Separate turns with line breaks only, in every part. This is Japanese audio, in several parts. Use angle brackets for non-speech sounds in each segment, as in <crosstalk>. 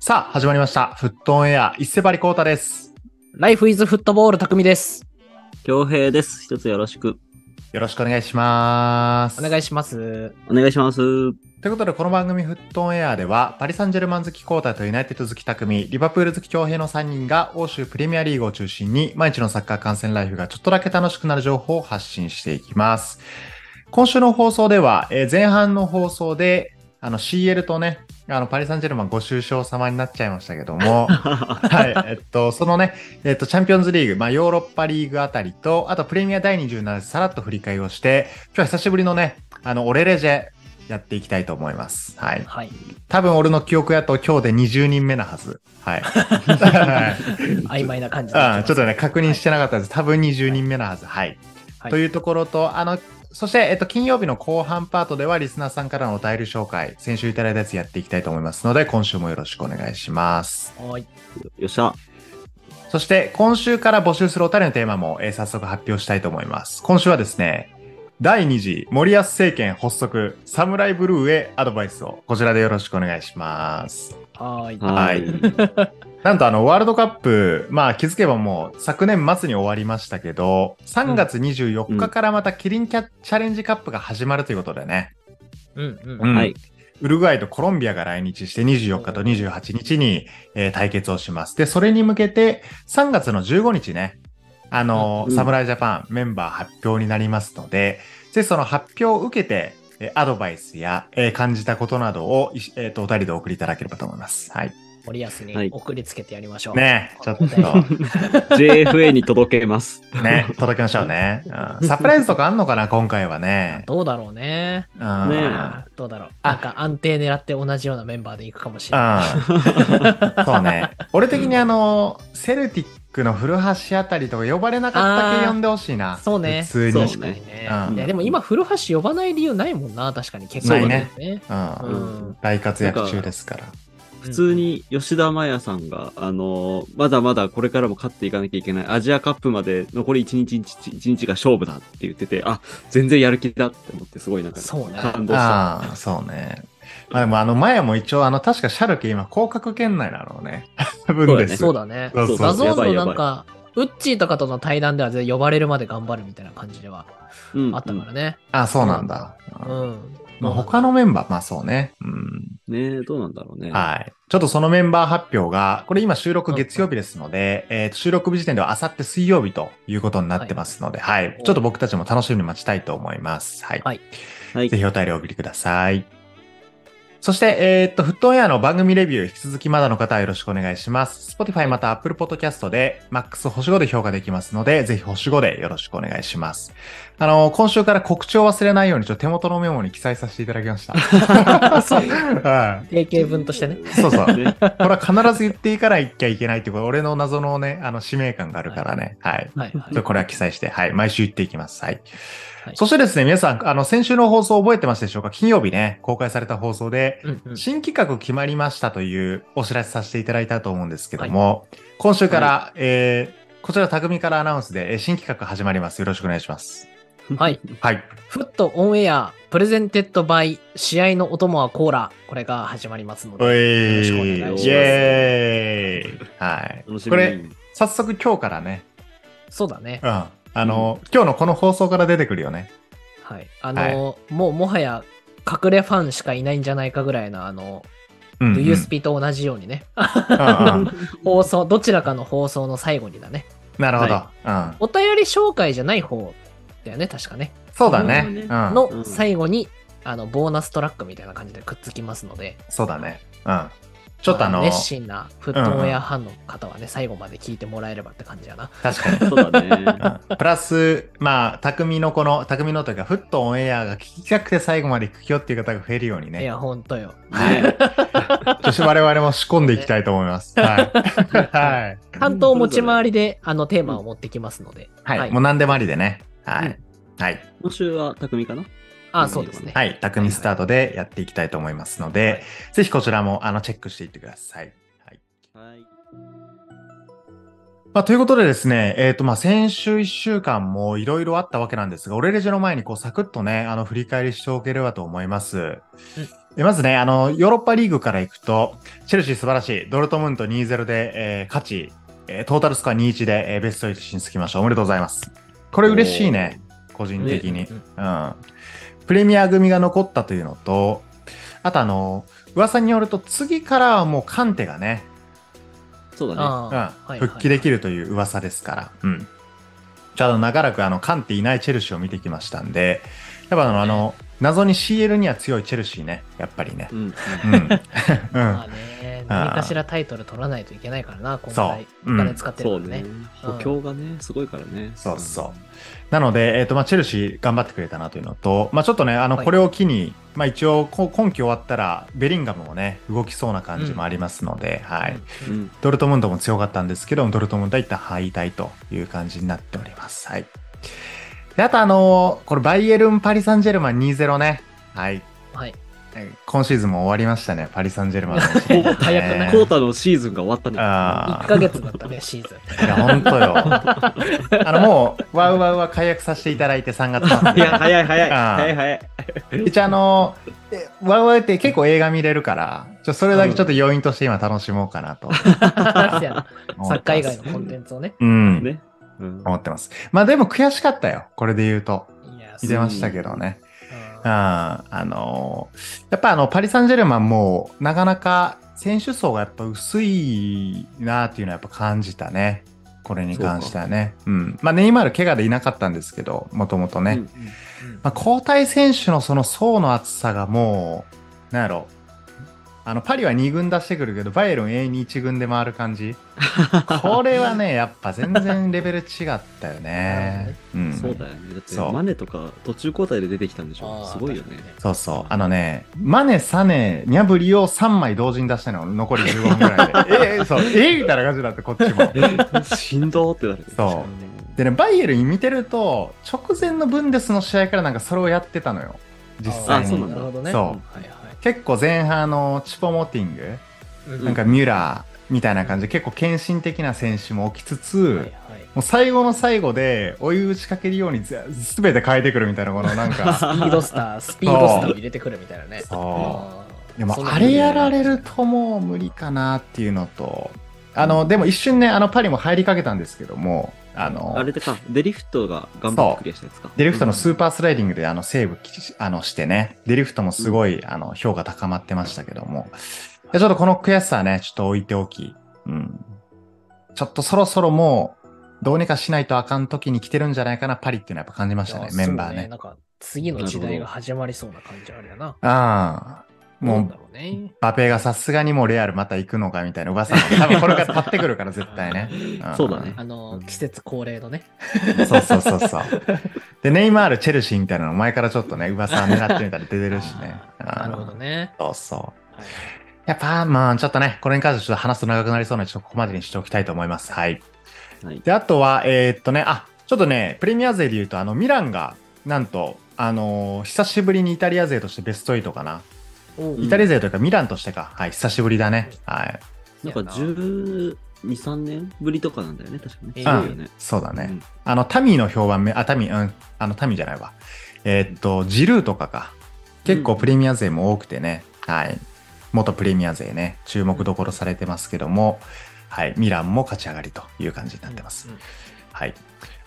さあ、始まりました。フットオンエア、伊勢張りコータです。
ライフイズフットボール匠です。
京平です。一つよろしく。
よろしくお願いします。
お願いします。
お願いします。
ということで、この番組フットオンエアでは、パリ・サンジェルマン好きコータとユナイテッド好き匠、リバプール好き強兵の3人が、欧州プレミアリーグを中心に、毎日のサッカー観戦ライフがちょっとだけ楽しくなる情報を発信していきます。今週の放送では、えー前半の放送で、あの CL とね、あのパリ・サンジェルマンご愁傷様になっちゃいましたけども、<laughs> はい、えっと、そのね、えっと、チャンピオンズリーグ、まあ、ヨーロッパリーグあたりと、あとプレミア第27でさらっと振り返りをして、今日は久しぶりのね、あの、オレレジェやっていきたいと思います。はい。
はい。
多分俺の記憶やと今日で20人目なはず。はい。は <laughs> い
曖昧な感じにな
うん、ちょっとね、確認してなかったです。多分20人目なはず。はい。
はい
というところと、あの、そして、えっと、金曜日の後半パートでは、リスナーさんからのお便り紹介、先週いただいたやつやっていきたいと思いますので、今週もよろしくお願いします。
はい。
よっしゃ。
そして、今週から募集するお便りのテーマも、えー早速発表したいと思います。今週はですね、第2次森保政権発足、サムライブルーへアドバイスを、こちらでよろしくお願いします。
はーい。
はいなんとあの、ワールドカップ、まあ気づけばもう昨年末に終わりましたけど、3月24日からまたキリンキャチャレンジカップが始まるということでね、
うんうん。
うん
はい。
ウルグアイとコロンビアが来日して24日と28日に、えー対決をします。で、それに向けて3月の15日ね、あの、
うん
侍ジャパンメンバー発表になりますので、ぜひその発表を受けて、えーアドバイスや、えー感じたことなどを、いえっ、と、お便りでお送りいただければと思います。はい。
森保
はい
に送りつけてやりましょう。
ねえちょっと。<laughs>
JFA に届けます。
ね、届けましょうね。うんサプライズとかあんのかな、今回はね。
どうだろうね。
うん
ね
どうだろう。
あ
なんか安定狙って同じようなメンバーでいくかもしれな
うん。そうね。俺的にあの、セルティックの古橋あたりとか呼ばれなかったけ呼んでほしいな。
い。そうね。
普通に。
確かにね。
うん
いや、でも今、古橋呼ばない理由ないもんな。確かに。結構
ないね
ね。
うん。
うん。
大活躍中ですから。
普通に吉田麻也さんが、あのーまだまだこれからも勝っていかなきゃいけないアジアカップまで残り1日1日が勝負だって言ってて、あ、全然やる気だって思ってすごいなんか
そうね
感動した。
ああ、そうね。まあでもあの前も一応あの確かシャルケ今降格圏内なのね。ブンデス。
そうだね。
そうそう
DAZN の
やばいやばい
なんか、ウッチーとかとの対談では全然呼ばれるまで頑張るみたいな感じでは
うん
あったからね。
あ、そうなんだ。
う
うん
ん。
まあ他のメンバー、まあそうね。うん。
ねえ、どうなんだろうね。
はい。ちょっとそのメンバー発表が、これ今収録月曜日ですので、えーと収録日時点ではあさって水曜日ということになってますので、はい。ちょっと僕たちも楽しみに待ちたいと思います。はい。
はい
はい
ぜ。ひお便りをお送りください。そして、えーっと、フットオンエアの番組レビュー、引き続きまだの方はよろしくお願いします。Spotify また Apple Podcast で MAX 星5で評価できますので、ぜひ星5でよろしくお願いします。あの、今週から告知を忘れないように、ちょっと手元のメモに記載させていただきました。<laughs> はい。
定型文としてね。
そうそう。
ね <laughs>
これは必ず言っていかないきゃいけないっていう、俺の謎のね、あの、使命感があるからね。はい。
はいはい
これは記載して、はい。毎週言っていきます。はい。
はい
そしてですね、皆さん、あの、先週の放送覚えてますでしょうか？金曜日ね、公開された放送で、
うんうん
新企画決まりましたというお知らせさせていただいたと思うんですけども、今週から、えー、こちら匠からアナウンスで、えー新企画始まります。よろしくお願いします。
はい。
はい。
Foot On Air、presented by、試合のお供はコーラ。これが始まりますの
お
で。よろしくお願いし
い、
ます
イエーイ。はい。これ、早速今日からね、
そうだね
う。ん。あの、今日のこの放送から出てくるよね。
はい。あの、もうもはや、隠れファンしかいないんじゃないかぐらいの、あの、
うん、
ルユスピと同じようにね。
うんうん <laughs>
放送、どちらかの放送の最後にだね。
なるほど。
は
うん。
お便り紹介じゃない方だよね、確かね。
そうだね。
う
ん。
の最後に、あの、ボーナストラックみたいな感じでくっつきますので、
そうだね。うん。ちょっとあの、
熱心なフットオンエアファンの方はね、最後まで聞いてもらえればって感じやな。
確かに。
そうだね。
うんプラス、まあ、匠のこの、匠のというか、フットオンエアが聞きたくて最後まで聞くよっていう方が増えるようにね。
いや、ほんとよ。
はい。そして我々も仕込んでいきたいと思います。<laughs> はい。はい。
担当持ち回りで、あの、テーマを持ってきますので。
はい。もう何でもありでね。はい。はい。
今週は匠かな？
あ、そうですね。
はい。匠スタートでやっていきたいと思いますので、ぜひこちらも、あの、チェックしていってください。はい。
はい。
まあ、ということでですね、えっ、と、まあ、先週1週間もいろいろあったわけなんですが、オレレジの前にこう、サクッとね、あの、振り返りしておければと思います。でまずね、あの、ヨーロッパリーグから行くと、チェルシー素晴らしい。ドルトムント2-0で、えー勝ち、えートータルスコア2-1で、えーベスト8進出きました。おめでとうございます。これ嬉しいね。個人的に。
ね
うん。プレミア組が残ったというのと、あとあの、噂によると次からはもうカンテがね、
そうだね。
復帰できるという噂ですから。うん。ちょっと長らくあの、カンテいないチェルシーを見てきましたんで、やっぱあの、あの謎に CL には強いチェルシーね、やっぱりね
う。ん。
うん。うん
まあね、何かしらタイトル取らないといけないからな、今回。お金使ってるからね
ね。。補強がね、すごいからね。
そうそう。なので、えっ、と、まあ、チェルシー頑張ってくれたなというのと、まあ、ちょっとね、あの、
はい
これを機に、まあ、一応、こ今季終わったら、ベリンガムもね、動きそうな感じもありますので、はい。
うん。うん。
ドルトムントも強かったんですけど、ドルトムントは一旦敗退という感じになっております。はい。で、あとあのーこれバイエルン・パリ・サンジェルマン2-0ね。はい。
はい。
今シーズンも終わりましたね、パリ・サンジェルマンのね、
早くない
コータのシーズンが終わったね。
あ
1ヶ月だったね、シーズン。
いや、ほんとよ。あの、もう、ワウワウは解約させていただいて3月末
いや、早い早い。早い早い。
一応あの、えワウワウって結構映画見れるから、ちょそれだけちょっと要因として今楽しもうかなと。<laughs>
サッカー以外のコンテンツをね。
うん、
ね。うん
思ってます。まあでも悔しかったよ。これで言うと。
いや、
見てましたけどね。
うん
ああのーやっぱあの、パリ・サンジェルマンも、なかなか選手層がやっぱ薄いなっていうのはやっぱ感じたね。これに関してはね。うん。まあ、ネイマール怪我でいなかったんですけど、もともとね。
うん
うん
まあ、交代選手のその層の厚さがもう、なんやろ。あの、パリは2軍出してくるけど、バイエルン永遠に1軍で回る感じ。<laughs> これはね、やっぱ全然レベル違ったよね。<laughs> うん。
そうだよね。だって、
そう
マネとか途中交代で出てきたんでしょ。すごいよね。
そうそう。あのね、マネ、サネ、ニャブリを3枚同時に出したの残り <laughs> 15分ぐらいで。えー、そう、えー、みたいな感じだって、こっちも。
しんどーってなる。
そうでね、バイエルン見てると、直前のブンデスの試合からなんかそれをやってたのよ。実際に。
あそうなんだ
なるほどね。
そう
はいはい
結構前半あのチポモティング、
うん。
なんかミュラーみたいな感じで結構献身的な選手も起きつつ、
はいはい。
もう最後の最後で追い打ちかけるようにぜ全て変えてくるみたいなこのなんか。<laughs>
スピードスター、<laughs> スピードスターを入れてくるみたいなね。
でもあれやられるともう無理かなっていうのとあのでも一瞬ねあのパリも入りかけたんですけどもあの
あれでか、デリフトが頑張ってクリアしたやつか。
デリフトのスーパースライディングであのセーブきあのしてね、デリフトもすごい、あの評価高まってましたけども、でちょっとこの悔しさはね、ちょっと置いておき、うん。ちょっとそろそろもう、どうにかしないとあかん時に来てるんじゃないかな、パリっていうのはやっぱ感じましたねメンバーね。
そうなんか、次の時代が始まりそうな感じあるよな。
ああ、もう
どうね。
バペがさすがにもうレアルまた行くのかみたいな噂も、<laughs> 多分これから立ってくるから絶対ね。ん
そうだね
あの、
うん
季節恒例のね。
そうそうそうそう。<laughs> で、ネイマール、チェルシーみたいなの前からちょっとね、噂狙ってみたら出てるしね。
なるほどね。
そうそう。
はい
やっぱ、まあ、ちょっとね、これに関してちょっと話すと長くなりそうなので、ちょっとここまでにしておきたいと思います。はい。
はい。
で、あとは、えーっとね、あ、ちょっとね、プレミア勢で言うと、あの、ミランが、なんと、あのー久しぶりにイタリア勢としてベスト8かな。イタリア勢というか、ミランとしてか。はい、久しぶりだね。はい。
なんか12、3年ぶりとかなんだよね、確かね。ね。
そうだね。
うん
あの、タミーの評判め、あ、タミー、うん、あの、タミーじゃないわ。えーっと、ジルーとかか。結構プレミア勢も多くてね。はい。元プレミア勢ね、注目どころされてますけども、はい、ミランも勝ち上がりという感じになってます。
うん
はい。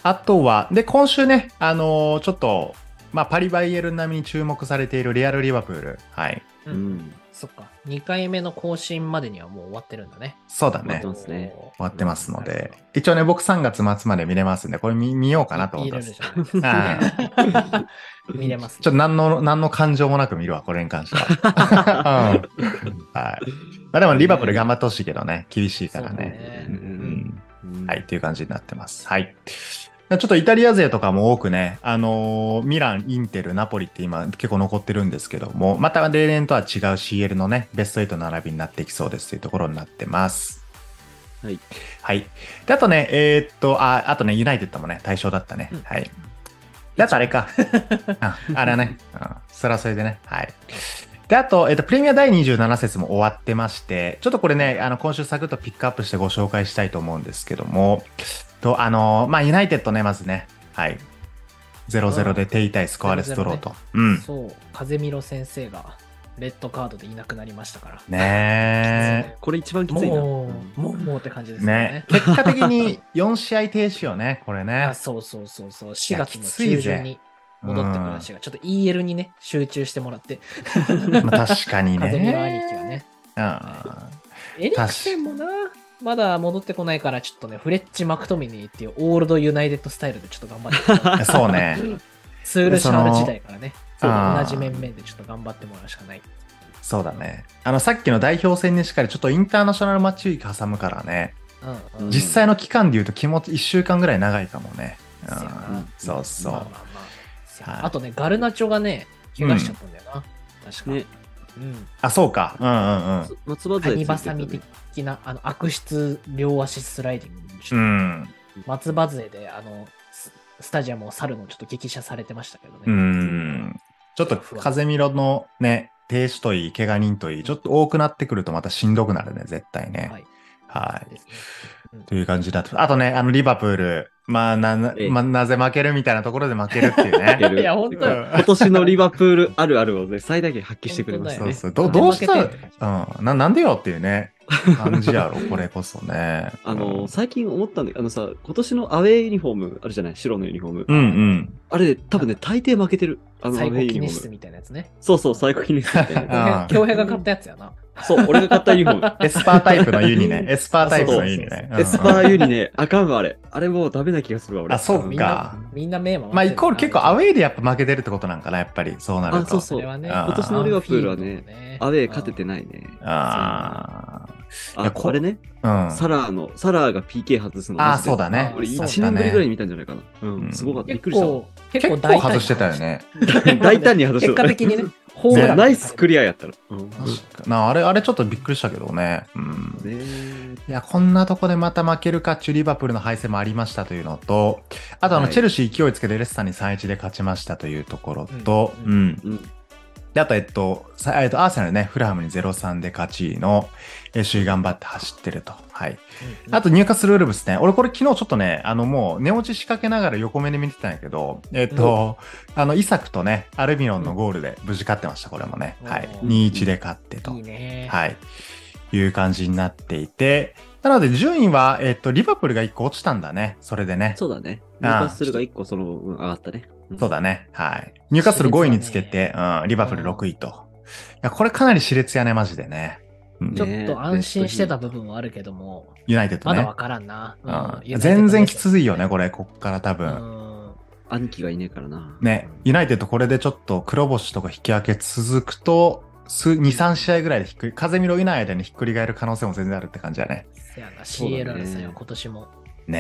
あとは、で、今週ね、あのーちょっと、まあ、パリバイエルン並みに注目されているレアル・リバプール。はい。
う
うんん。
そっか。2回目の更新までにはもう終わってるんだね。
そうだね
終わって。ますね
終わってますので、一応ね、僕3月末まで見れますんで、これ見見ようかなと思ってます。
見れる。<laughs> 見れますね。
ちょっと何の、何の感情もなく見るわ、これに関しては。<laughs> うんはい。まあでも、リバプール頑張ってほしいけどね、厳しいからね。
ね
う
うんん
はい、っていう感じになってます。はい。ちょっとイタリア勢とかも多くね、あのーミラン、インテル、ナポリって今結構残ってるんですけども、また例年とは違う CL のね、ベスト8並びになっていきそうですというところになってます。
はい。
はい。で、あとね、えーっと、あ、あとね、ユナイテッドもね、対象だったね。
うん
はい。で、あとあれか。あ <laughs> あれはね、うん、それはそれでね。はい。で、あと、えっと、プレミア第27節も終わってまして、ちょっとこれね、あの、今週サクッとピックアップしてご紹介したいと思うんですけども、と、あの、まあ、ユナイテッドね、まずね、はい。0-0で手痛いスコアレスドローと。うん。
そう、風見ろ先生がレッドカードでいなくなりましたから。
ね
これ一番きついな。
も
う
もう、もうって感じで
え。
すよね
ね。結果的に4試合停止よね、これね
あ。そうそうそうそう。4月の
きついぜ
中旬に戻ってくるらしいが、ちょっと EL にね、集中してもらって、
まあ確かに
風見の兄
ね。
貴がね。
うん
エリクセンもな、まだ戻ってこないから、ちょっとね、フレッチ・マクトミニーっていうオールドユナイテッドスタイルでちょっと頑張ってもらう <laughs>
そうね。
ツールシャール時代からね、同じ面々でちょっと頑張ってもらうしかない。
そうだね。あの、さっきの代表戦にしっかりちょっとインターナショナルマッチウィーク挟むからね。
うんうん。
実際の期間で言うと気持ち1週間ぐらい長いかもね。うんそうそう。
まあとね、ガルナチョがね、怪我しちゃったんだよな。確か。
ね、
うん。
あ、そうか。うんうんうん。
松葉杖ついてたね
バサミ的な、あの、悪質両足スライディング
うん。
と松葉杖で、あの、ススタジアムを去るのをちょっと激写されてましたけどね。
うん。ちょっと風見ろのね、停止といい、怪我人といい、ちょっと多くなってくるとまたしんどくなるね、絶対ね。
はい。
はい。
ですね。うん
という感じだと。あとね、あの、リバプール。まあ、な、な
ええ
まあ、なぜ負けるみたいなところで負けるっていうね。<laughs>
い
や本当
よ
今年のリバプールあるあるをね、最大限発揮してくれましたね。
そうそう。どどうした？
負けてって感じ
うん。な、なんでよっていうね、<laughs> 感じやろ、これこそね。
あの、
うん
最近思ったんだけど、あのさ、今年のアウェーユニフォームあるじゃない？白のユニフォーム。
うんうん。
あれ、多分ね、大抵負けてる。あの、アウ
最高
ェーユニフォーム。
みたいなやつね。
そうそう、最高記念室みたいなや <laughs>
あー
京平が買ったやつやな。
つ。そう、俺が買ったユニフォーム。
エスパータイプのユニね。エスパータイプのユニね。
エスパーユニね、あかんわ、あれ。あれもうダメな気がするわ、俺。
あそうか
な、みんな目回ってる
まあ、イコール結構アウ
ェ
ェイでやっぱ負けてるってことなんかな、やっぱり。そうなると。
あそうそう今年のリバプールはね
ね
アウェー勝ててないね。
あいや
あ、
こ
あれね、
あ。うん。
サラーの、サラーが PK 外すの。
あそうだね
俺
そうだね
1年ぶりぐらいに見たんじゃないかな。う
うん
ん、すごかった。びっくりしたわ。
結構、結構
結構
大胆に
外してたよね。<laughs>
大胆に外して
結
た。
果的にね、ホームラン。
ナイスクリアやったら。うん。
確かなあれ、あれちょっとびっくりしたけどね。うん。
ね
いや、こんなとこでまた負けるかっちゅうリバプールの敗戦もありましたというのと、あとあの、
はい
チェルシー勢いつけてレッサーに3-1で勝ちましたというところと、
う
うんん。
うん。
で、あと、えっと、さえっと、アーセナルね、フラハムに0-3で勝ちの、えー首位頑張って走ってると。はい。
うん
あと、ニューカッスルウルブスね。俺、これ昨日ちょっとね、あの、もう、寝落ち仕掛けながら横目で見てたんやけど、えっと、あの、イサクとね、アルビノンのゴールで無事勝ってました、これもね。はい。
うん
2-1で勝ってと
いい。ね。
はい。いう感じになっていて、なので順位は、えっと、リバプールが1個落ちたんだね。それでね。
そうだね。ニューカッスルが1個その、うん上がったね。ん
そうだね。はい。ニューカッスル5位につけて、うん、リバプール6位と。いや、これかなり熾烈やね、マジでね。うん
ちょっと安心してた部分はあるけども、
ユナイテッドね
まだわ。からんな。
うん全然きついよね、これ、こっから多
う
分。
ん。
兄貴がいねえからな。
ね、ユナイテッドこれでちょっと黒星とか引き分け続くと、数2、3試合ぐらいでひっくり、風見ろいない間にひっくり返る可能性も全然あるって感じだね。
せやな、
そうだね
CL 争いは今年も。
ね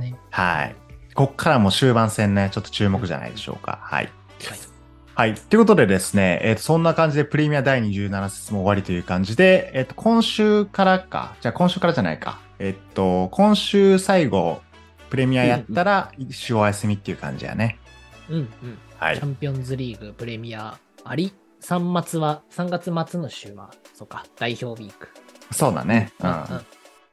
ね
はい。こっからもう終盤戦ね、ちょっと注目じゃないでしょうか。はい。
はい
はい。ということでですね、えっ、と、そんな感じでプレミア第27節も終わりという感じで、えっ、と、今週からか、じゃあ今週からじゃないか。えっ、と、今週最後、プレミアやったら、一週お休みっていう感じやね。
うんうん。
はい
チャ。ンピオンズリーグ、プレミアあり、3末は、3月末の週は、そうか、代表ウィーク。
そうだね。うん。だか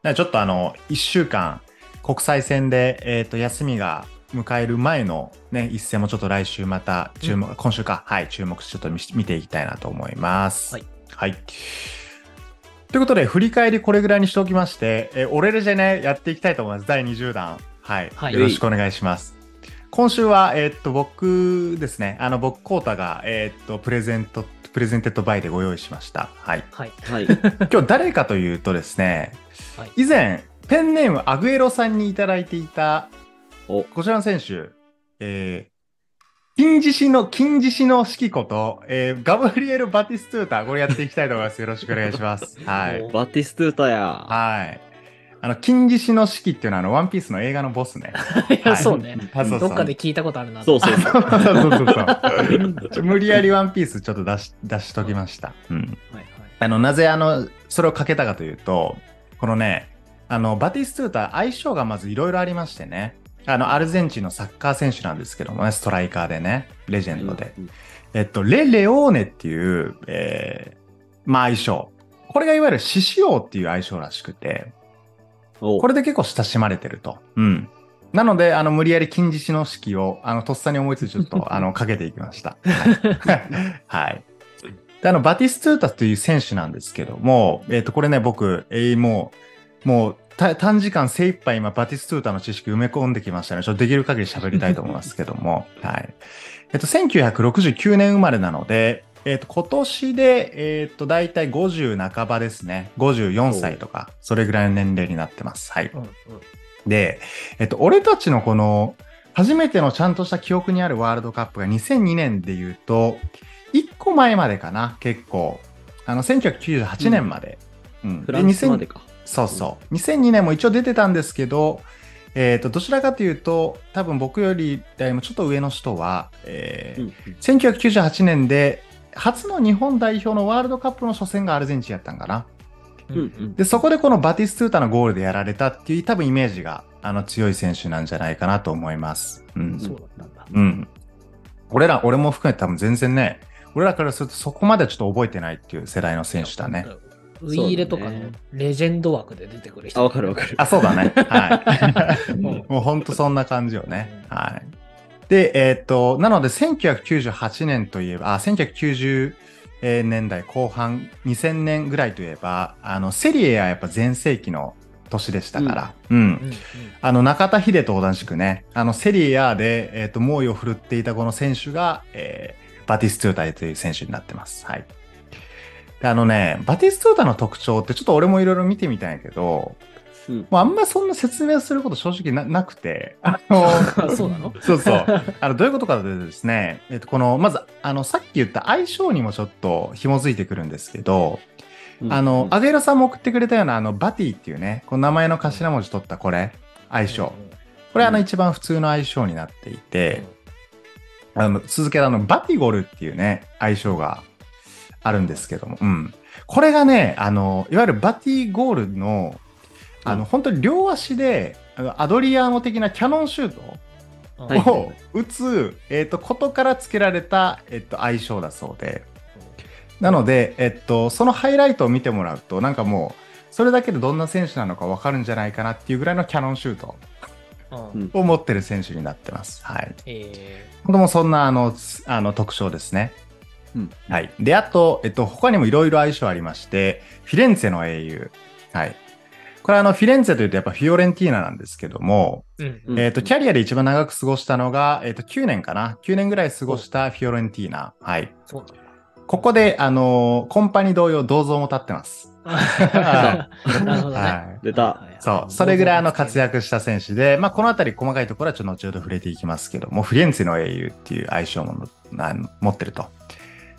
らちょっとあの、一週間、国際戦で、えっ、と、休みが迎える前のね、一戦もちょっと来週また注目、今週か、はい、注目してちょっと見見ていきたいなと思います。
はい。
はい。ということで、振り返りこれぐらいにしておきまして、えー、俺レジェね、やっていきたいと思います。第20弾。はい。
はい
よろしくお願いします。今週は、えーっと、僕ですね、あの、僕、コータが、えーっと、プレゼント、presented by でご用意しました。はい。
はい。
はい。<laughs>
今日誰かというとですね、
はい
以前、ペンネームアグエロさんにいただいていた、
お、
こちらの選手、えー、金獅子の、金獅子のシキこと、えー、ガブリエル・バティストゥータ、これやっていきたいと思います。よろしくお願いします。<laughs> はい。
お
バティストゥータや。
はい。あの、金獅子のシキっていうのは、あの、ワンピースの映画のボスね。<laughs>
いや、
はい
そうね。どっかで聞いたことあるな。
そうそうそう。
そう無理やりワンピースちょっと出し、出しときました。うん。
はいはい。
あの、なぜあの、それをかけたかというと、このね、あの、バティストゥータ、相性がまずいろいろありましてね。あの、アルゼンチンのサッカー選手なんですけどもね、ストライカーでね、レジェンドで。
うん
えっと、レ・レオーネっていう、えー、まあ相性。これがいわゆる獅子王っていう相性らしくて、
お
これで結構親しまれてると。うん。なので、あの、無理やり金獅子の式を、あの、とっさに思いついてちょっと、<laughs> あの、かけていきました。<laughs> はい。はい。で、あの、バティストゥータという選手なんですけども、えっ、と、これね、僕、えーもう、もう、た短時間精一杯今、バティストゥータの知識埋め込んできましたね。ちょっとできる限り喋りたいと思いますけども。<laughs> はい。えっと、1969年生まれなので、えっと、今年で、えっと、だいたい50半ばですね。54歳とか、それぐらいの年齢になってます。はい。
うんうん
で、えっと、俺たちのこの、初めてのちゃんとした記憶にあるワールドカップが2002年で言うと、1個前までかな、結構。あの、1998年まで。うん。
フランスまで
2000
か。
そうそう。2002年も一応出てたんですけど、えっ、と、どちらかというと、多分僕よりえーちょっと上の人は、えー
うん
1998年で初の日本代表のワールドカップの初戦がアルゼンチンやったんかな。
うんうん
で、そこでこのバティストゥータのゴールでやられたっていう多分イメージがあの強い選手なんじゃないかなと思います。うん。
そうだったんだ。
うん。俺ら、俺も含めて多分全然ね、俺らからするとそこまでちょっっと覚えてないっていう世代の選手だね。。
ウイーレとかのレジェンド枠で出てくる人。
あ、わかるわかる。
あ、そうだね。はい。<laughs>
うん
もうほんとそんな感じよね。はい。で、えーっと、なので1998年といえば、あ、1990年代後半、2000年ぐらいといえば、あの、セリエはやっぱ全盛期の年でしたから、うん。
うんうん
あの、中田秀と同じくね、あの、セリエ A で、えーっと、猛威を振るっていたこの選手が、えーバティストゥータという選手になってます。はい。であのね、バティストゥータの特徴ってちょっと俺もいろいろ見てみたんやけど、
うん。
もうあんまそんな説明すること正直ななくて、あの、
あ <laughs> そうなの？<laughs>
そうそう。あの、どういうことかというとですね、えっと、この、まず、あの、さっき言った相性にもちょっと紐づいてくるんですけど、あの、アゲロさんも送ってくれたような、あの、バティっていうね、この名前の頭文字取ったこれ、相性。これ、あの、一番普通の相性になっていて、あの、続けてあの、バティゴルっていうね、相性があるんですけども、うん。これがね、あの、いわゆるバティゴールの、あの、
うん
本当に両足で、あのアドリアーノ的なキャノンシュート
うん
はい
を打つ、えっ、と、ことから付けられた、えっ、と、相性だそうで。なので、えっと、そのハイライトを見てもらうと、なんかもう、それだけでどんな選手なのか分かるんじゃないかなっていうぐらいのキャノンシュート
うん
うん
を持ってる選手になってます。はい。
え
本当もうそんなあのつあの特徴ですね。
うん
はい。で、あと、えっと、他にもいろいろ相性ありまして、フィレンツェの英雄。はい。これはあの、フィレンツェというとやっぱフィオレンティーナなんですけども、
ーうん
うん
えっと、キャリアで一番長く過ごしたのが、えっと、9年かな ?9 年ぐらい過ごしたフィオレンティーナ。はい。ここで、あのコンパニ同様、銅像も立ってます。
なるほどね。
はい。
出た。
そう、それぐらいあの活躍した選手で、まあ、このあたり細かいところはちょっと後ほど触れていきますけども、フィレンツェの英雄っていう愛称も持ってると。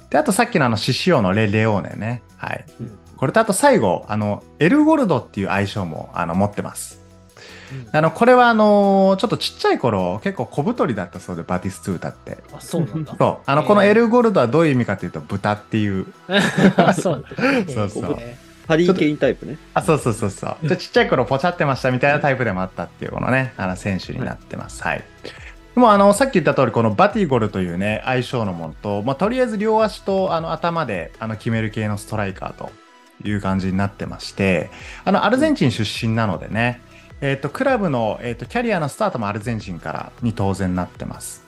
で、あとさっきのあの、シシオのレ・レオーネね。はい。
うん
これとあと最後、あの、エルゴルドっていう愛称もあの持ってます。
うん
あの、これはあの、ちょっとちっちゃい頃、結構小太りだったそうで、バティストゥータって。
あ、そうなんだ。
そう。あの、このエルゴルドはどういう意味かというと、豚っていう。<laughs>
そう
そうそう
え
ハリーケインタイプね。
あ、そうそうそうそう。ちっちゃい頃ポチャってましたみたいなタイプでもあったっていうこのね、あの選手になってます。はい。もうあの、さっき言った通り、このバティゴルというね、相性のものと、まあ、とりあえず両足とあの頭であの決める系のストライカーという感じになってまして、あの、アルゼンチン出身なのでね、えっ、と、クラブの、えっ、と、キャリアのスタートもアルゼンチンからに当然なってます。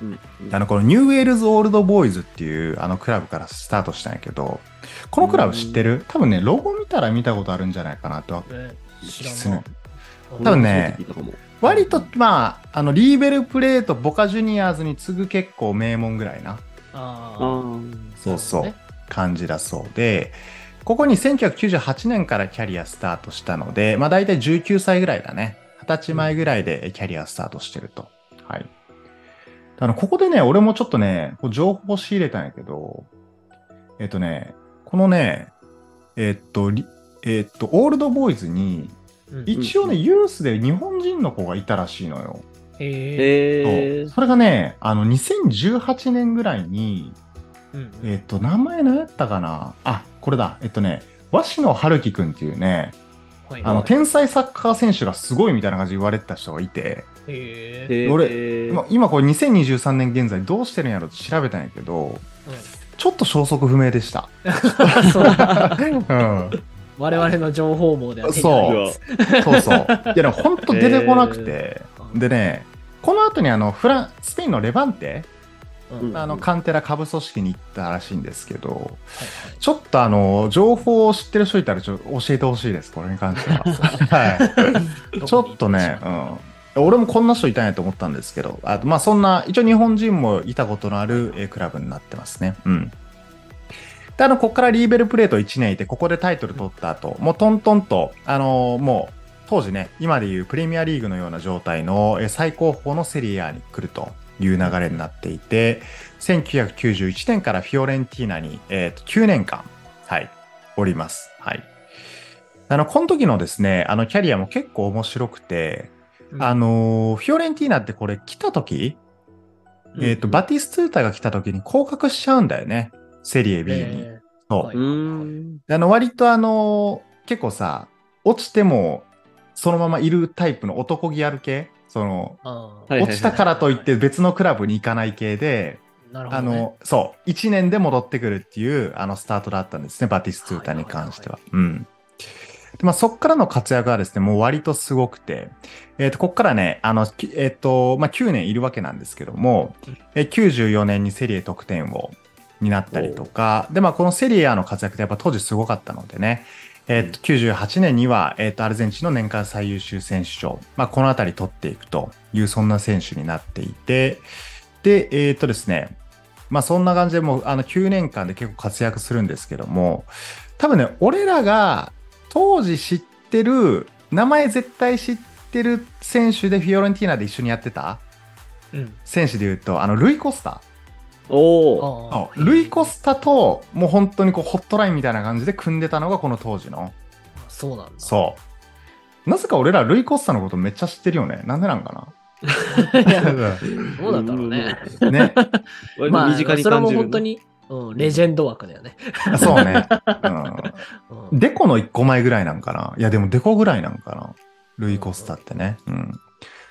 うん
あの、このニューウェールズ・オールド・ボーイズっていうあのクラブからスタートしたんやけど、このクラブ知ってる？多分ね、ロゴ見たら見たことあるんじゃないかなと
え知らな。い。
多分ね割と、まあ、あの、リーベルプレート、ボカジュニアーズに次ぐ結構名門ぐらいな。
あ
あー。
そうそう。感じだそうで、ここに1998年からキャリアスタートしたので、まあ大体19歳ぐらいだね。20歳前ぐらいでキャリアスタートしてると。はい。あの、ここでね、俺もちょっとね、こう情報を仕入れたんやけど、えっとね、このね、えっと、リえっと、オールドボーイズに、一応ね、ユースで日本人の子がいたらしいのよ。
うんへえ。
それがね、あの、2018年ぐらいに、
うん
えっ、と、名前何やったかな？あ、これだ。えっとね、鷲野春樹くんっていうね、
はい。
あの、天才サッカー選手がすごいみたいな感じで言われてた人がいて、俺今今これ2023年現在どうしてるんやろって調べたんやけど、ちょっと消息不明でした。
我々の情報網では
そう。そうそう。いやでも本当出てこなくて、
ー。
でね、この後にあの、フラン、スペインのレバンテあの、カンテラ株組織に行ったらしいんですけど、
はいはい
ちょっとあの、情報を知ってる人いたらちょっと教えてほしいです、これに関しては。<laughs> はい。<laughs> ちょっとね、うん。俺もこんな人いたんやと思ったんですけど、あまあそんな、一応日本人もいたことのあるえークラブになってますね。うん。で、あの、ここからリーベルプレート1年いて、ここでタイトル取った後、もうトントンと、あのーもう、当時ね、今でいうプレミアリーグのような状態のえー最高峰のセリアに来るという流れになっていて、1991年からフィオレンティーナに、えーと9年間、はい、おります。はい。あの、この時のですね、あの、キャリアも結構面白くて、
うん
あのーフィオレンティーナってこれ来た時、えっ、と、バティストゥータが来た時に降格しちゃうんだよね。セリエ B に。
え
そうあの、割とあのー結構さ、落ちてもそのままいるタイプの男気ある系その、落ちたからといって別のクラブに行かない系で、
なるほど、ね。
あの、そう、1年で戻ってくるっていう、あの、スタートだったんですね、バティストゥータに関しては。うん。でまあ、そっからの活躍はですね、もう割とすごくて、えっ、と、こっからね、あの、きえっ、と、まあ、9年いるわけなんですけども、えー94年にセリエ得点王になったりとか、で、まあ、このセリエの活躍ってやっぱ当時すごかったのでね、えっ、と、98年には、えっ、と、アルゼンチンの年間最優秀選手賞、まあ、このあたり取っていくという、そんな選手になっていて、で、えっ、とですね、まあそんな感じでもうあの9年間で結構活躍するんですけども、多分ね、俺らが当時知ってる、名前絶対知ってる選手でフィオレンティーナで一緒にやってた
うん。
選手で言うと、あの、ルイ・コスタ。
お
ルイ・コスタと、もう本当にこうホットラインみたいな感じで組んでたのがこの当時の。
そうなんだ。
そう。なぜか俺らルイ・コスタのことめっちゃ知ってるよね。なんでなんか
いやどうなんだろうね。
な。ね。<laughs>
まあ、
身近に
それも。本当に、うん、レジェンド枠だよね。
そうね。うん <laughs>
うん
デコの1個前ぐらいなんかないや、でもデコぐらいなんかなルイ・コスタってね。うん。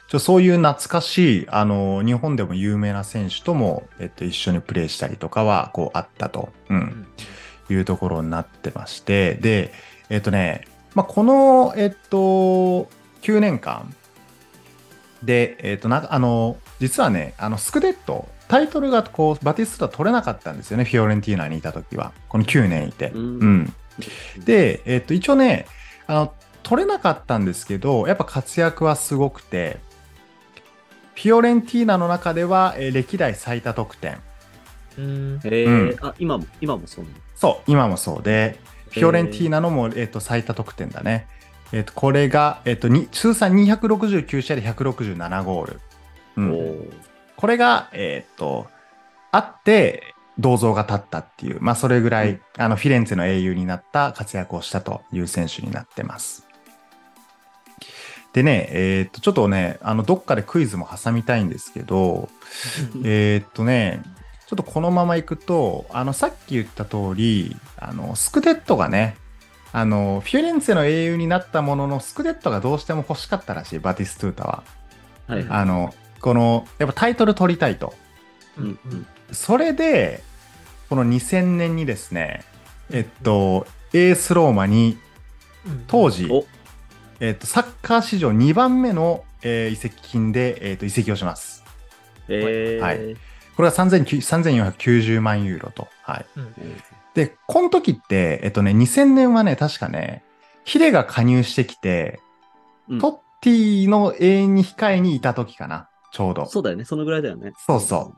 ちょそういう懐かしい、あの、日本でも有名な選手とも、えっと、一緒にプレーしたりとかは、こう、あったと、う、
うん。ん
いうところになってまして、で、えっとね、まあ、この、えっと、9年間で、えっと、なあの、実はね、あの、スクデット、タイトルがこう、バティスタ取れなかったんですよね、フィオレンティーナにいた時は。この9年いて。
うん。
うん。で、えっと、一応ね、あの、取れなかったんですけど、やっぱ活躍はすごくて、フィオレンティーナの中では、えー歴代最多得点。
うん。
あ、今も、今もそうなの？
そう、今もそうで、フィオレンティーナのも、えっと、最多得点だね。えっと、これが、えっと、に通算269試合で167ゴール。うんこれが、えっと、あって、銅像が立ったっていう、まあ、それぐらい、
うん
あの、フィレンツェの英雄になった活躍をしたという選手になってます。でね、えっと、ちょっとね、あの、どっかでクイズも挟みたいんですけど、えっとね、ちょっとこのままいくと、あの、さっき言った通り、あの、スクデットがね、あの、フィオレンツェの英雄になったものの、スクデットがどうしても欲しかったらしい、バティストゥータは。
はいはい。
あの、この、やっぱタイトル取りたいと。
うんうん
それで、この2000年にですね、えっと、エースローマに
うん
当時、
お
えっと、サッカー史上2番目の、えー移籍金で、えっと、移籍をします。
えー
はいこれが39 3490万ユーロと。はい。
うん
で、この時って、えっとね、2000年はね、確かね、ヒデが加入してきて、
うん
トッティの永遠に控えにいた時かな、ちょうど。
そうだよね。そのぐらいだよね。
そうそ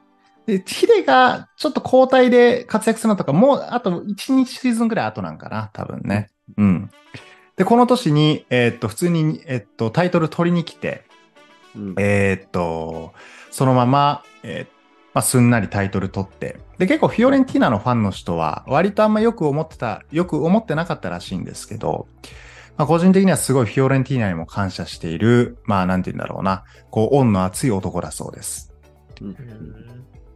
う。で、ヒデがちょっと交代で活躍するのとか、もうあと1、2シーズンぐらい後なんかな、多分ね。うん。で、この年に、えーっと、普通に、えーっと、タイトル取りに来て、
うん。
えーっと、そのまま、えーまあ、すんなりタイトル取って。で、結構フィオレンティーナのファンの人は、割とあんまよく思ってた、よく思ってなかったらしいんですけど、まあ、個人的にはすごいフィオレンティーナにも感謝している、まあ、なんて言うんだろうな、こう、恩の熱い男だそうです。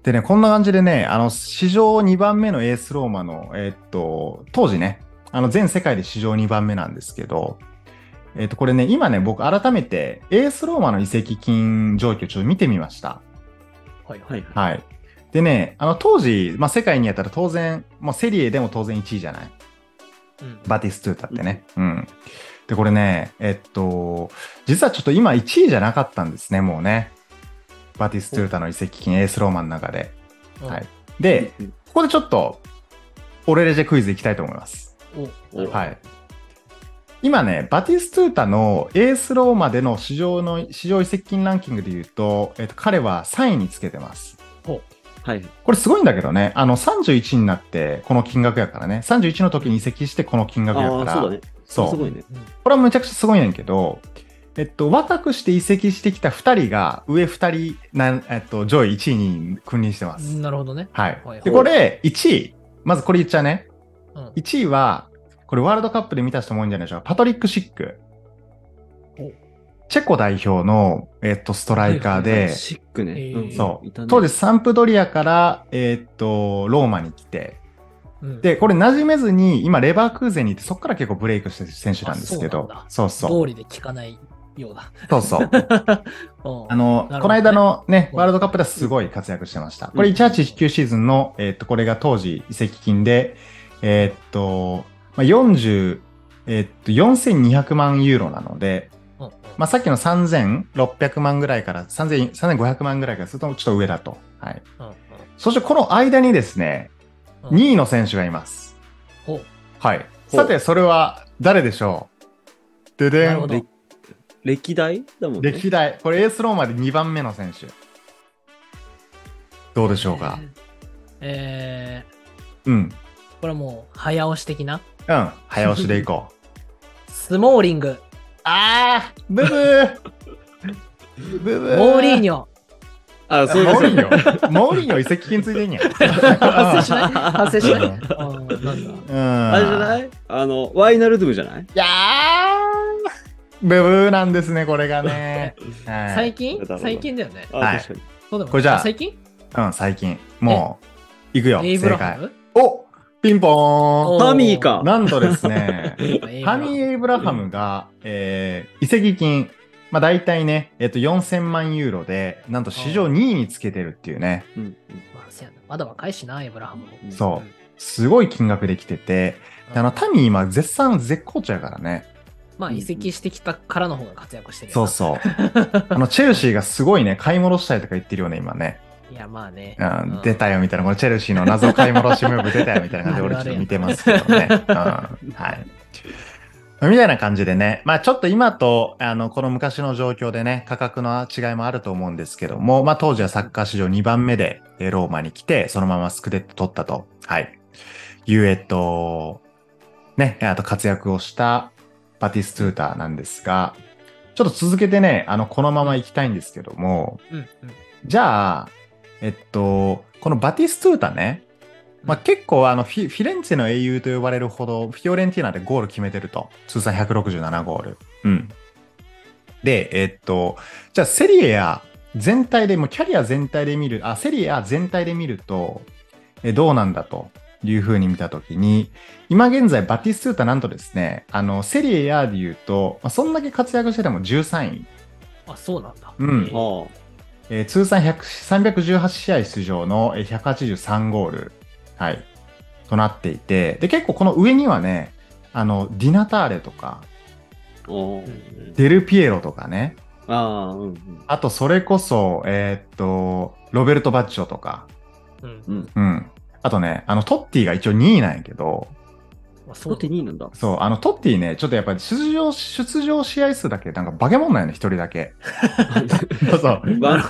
でね、こんな感じでね、あの、史上2番目のエースローマの、えーっと、当時ね、あの、全世界で史上2番目なんですけど、えーっと、これね、今ね、僕改めて、エースローマの移籍金状況ちょっと見てみました。
はいは。
はいいはい。
はい。でね、あの、当時、まあ、世界にやったら当然、もうセリエでも当然1位じゃない？
うん
バティストゥータってね。うん。で、これね、えっと、実はちょっと今1位じゃなかったんですね、もうね。バティストゥータの移籍金、エースローマの中で。
うん
はい。で、
うん
ここでちょっと、オレレジェクイズいきたいと思います。はい。今ね、バティストゥータのエースローマでの市場の、市場移籍金ランキングで言うと、えっと、彼は3位につけてます。
はい。
これすごいんだけどね、あの、31になってこの金額やからね、31の時に移籍してこの金額やから、
そうだね。
そう
すごいね。
うん
これはむちゃくちゃすごいねんけど、えっと、若くして移籍してきた2人が、上2人なん、えっと、上位1位に君臨してます。
なるほどね。
はい
はい。
で、これ、1位、まずこれ言っちゃうね。
うん。
1位は、これワールドカップで見た人も多いんじゃないでしょうか。パトリック・シック。
お。
チェコ代表の、えっと、ストライカーで、
シックね。
えー。
うん。
そう。
いたね。
当時サンプドリアから、えっと、ローマに来て、
うん。
で、これ馴染めずに、今、レバークーゼンにいて、そこから結構ブレイクしてる選手なんですけど。
あそう
そうそう。
道理で聞かないようだ。
そうそう。<laughs>
うん。
あの、この間のね、
うん。
ワールドカップではすごい活躍してました。これ1819シーズンの、えーっと、これが当時移籍金で、えーっと、まあ、40、えーっと、4200万ユーロなので、
うんうん
まあ、さっきの3600万ぐらいから、3000 3500万ぐらいからするとちょっと上だと。はい。
うんうん
そしてこの間にですね、
うん
2位の選手がいます。はい。さて、それは誰でしょう？ででん。
歴代？だもんね。
歴代。これエースローマで2番目の選手。どうでしょうか？
え
うん。
ー、これはもう早押し的な？
うん。早押しでいこう。<laughs>
スモーリング、
あー！ブブー。<laughs> ブブー。
モーリーニョ。
あ、そういう
モーリーニョ。モーリーニョ移籍金ついてんや。ん。
発生しない？発生しない？
うん。
あーなんだ。
うん。
あれじゃない？あの、ワイナルドゥムじゃない？
いやー。ブブーなんですね、これがね。はい。
最近？最近だよね。
あ、
はい。
確かに。
そうでも
これじゃあ。
最近？
うん、最近。もう、行くよ、
エイブ
正解。
ラハム？
おピンポーン。
お
タミーか。
なんとですね、<laughs> ハミー・エイブラハムが、えー移籍金、まあ大体ね、えっと4000万ユーロで、なんと史上2位につけてるっていうね、
うん。うん。
まだ若いしな、エイブラハムも。
そう。すごい金額できてて、であの、タミー今絶賛絶好調やからね。
まあ移籍してきたからの方が活躍してる
そうそう。あの、チェルシーがすごいね、買い戻したいとか言ってるよね、今ね。
いや、まあね。
うん、出たよみたいな、このチェルシーの謎買い戻しムーブ出たよみたいな感じで <laughs> 俺ちょっと見てますけどね。うん、はい。みたいな感じでね、まあちょっと今と、あの、この昔の状況でね、価格の違いもあると思うんですけども、まあ当時はサッカー史上2番目でえーローマに来て、そのままスクデット取ったと、はい。いう、えっと、ね、あと活躍をしたバティストゥーターなんですが、ちょっと続けてね、あの、このまま行きたいんですけども、
うんうん
じゃあ、えっと、このバティストゥータね、まあ、結構あのフィフィレンツェの英雄と呼ばれるほど、フィオレンティーナでゴール決めてると。通算167ゴール。うん。で、えっと、じゃあセリエ A 全体で、もうキャリア全体で見る、あ、セリエ A 全体で見ると、えどうなんだというふうに見たときに、今現在バティストゥータなんとですね、あの、セリエ A で言うと、まあ、そんだけ活躍してても13位。
あ、そうなんだ。
うん
えー
通算100 318試合出場のえー183ゴール、はい、となっていて、で、結構この上にはね、あの、ディナターレとか、デルピエロとかね、
ああ、うんうん。
あとそれこそ、えーっと、ロベルト・バッチョとか、
うん
うん。
うん。あとね、あの、トッティが一応2位なんやけど、
まあ、そ
そうう
だ
手2位なんだ。
そう、あの、トッティね、ちょっとやっぱり出場、出場試合数だけ、なんか化け物なんよね、一人だけ。<laughs> そう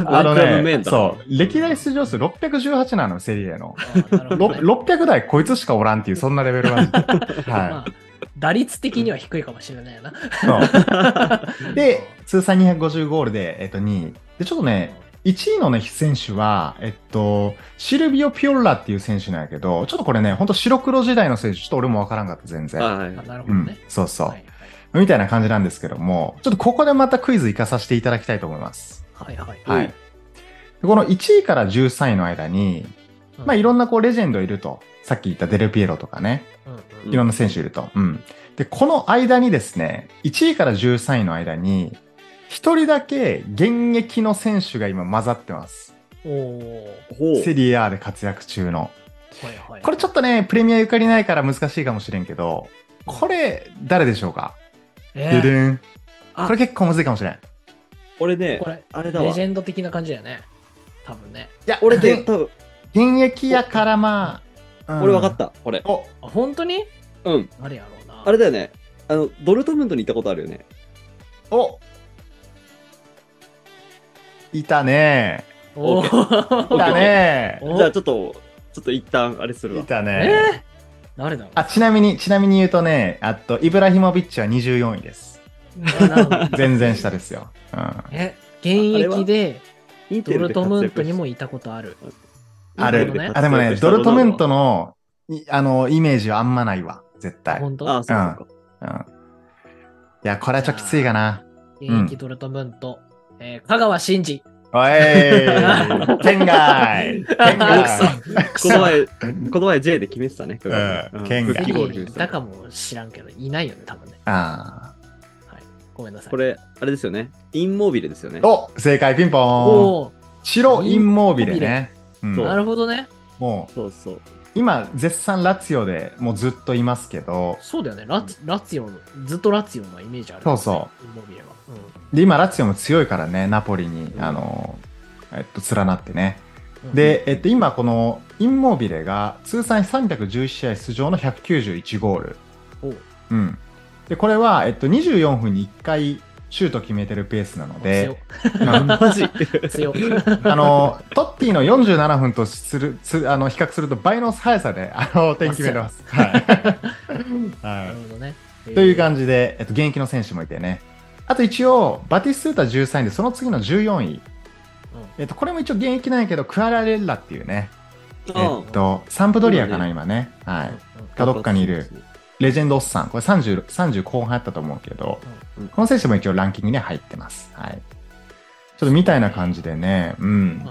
あのね。そう、歴代出場数618なの、セリエの。
あなるほどね
ろ600台こいつしかおらんっていう、そんなレベルなんで。<laughs>
ま
は
あ打率的には低いかもしれないよな。
い。そう。で、通算250ゴールで、えっと、2位。で、ちょっとね、1位のね、選手は、えっと、シルビオ・ピオッラっていう選手なんやけど、ちょっとこれね、ほんと白黒時代の選手、ちょっと俺もわからんかった、全然。
はい
あなるほ
うん
どね。、
そうそう、
はい
みたいな感じなんですけども、ちょっとここでまたクイズ行かさせていただきたいと思います。
はいはい。
はい。でこの1位から13位の間に、
うん
まあいろんなこうレジェンドいると。さっき言ったデルピエロとかね。
うん
いろんな選手いると。うん。で、この間にですね、1位から13位の間に、一人だけ現役の選手が今混ざってます。セリエ A で活躍中の。
ー。はいはい。
これちょっとね、プレミアゆかりないから難しいかもしれんけど、これ、誰でしょうか？
えー
ででん。
あ
これ結構むずいかもしれん。い
俺ね
こ、れ、
あれだわ
レジ。ェンド的な感じだよね。多分ね。
や、
俺で、
で
多分
現役やからまあ、うん
俺分かった、これ。
お、
あ本当に？
うん。
誰やろうな。
あれだよね。あの、ドルトムントに行ったことあるよね。
おいたね
お
オッ
ー
いたね
お
じゃあちょっと、ちょっと一旦あれするわ。
いた
え
ね
ー、誰だろう？
あ、ちなみに、ちなみに言うとね、あと、イブラヒモビッチは24位です。全然下ですよ。うん。
え、現役でドルトムントにもいたことある。
ある
ね。
あ、でもね、ドルトムントの、いあの、イメージはあんまないわ。絶対。うん。
本当？
ああ、そうなのか。
いや、これはちょっときついかな。
現役ドルトムント。えー香川真司。
おい県外県外
この前、この前 J で決めてたね。
うん県外
復帰ゴール決め
い
てた。
たかも知らんけど、いないよね、多分ね。
あ
ごめんなさい。
これ、あれですよね。インモービルですよね
ー。お正解ピンポーン
おー
白インモービルね。うん
なるほどね。
もう、
そうそう。
今、絶賛ラツィオでもうずっといますけど、
そうだよね。ラツラツィオの、ずっとラツィオのイメージある、
そうそ
インモビレは。
で、今、ラツィオも強いからね、ナポリに、
うん
あの、えっと、連なってね。
うん、
で、えっと、今、このインモービレが通算311試合出場の191ゴール。
おう
うん。で、これは、えっと、24分に1回シュート決めてるペースなので、<laughs>
マジ？<laughs>
あの、トッティの47分とする、すあの、比較すると倍の速さで、あの、点決めれます。はい。<laughs>
な
は
るほどね。
い。という
じ。
感じで、えっと、現役の選手もいてね。あと一応、バティスータ13位で、その次の14位。えっと、これも一応現役なんやけど、クアラレッラっていうね、えっと、サンプドリアかな、
うん
今ね。はい。
うん
かどっかにいるレジェンドおっさん。これ30、30後半やったと思うけど、
うん
この選手も一応ランキングには入ってます。はい。ちょっとみたいな感じでね、うん。
うんうん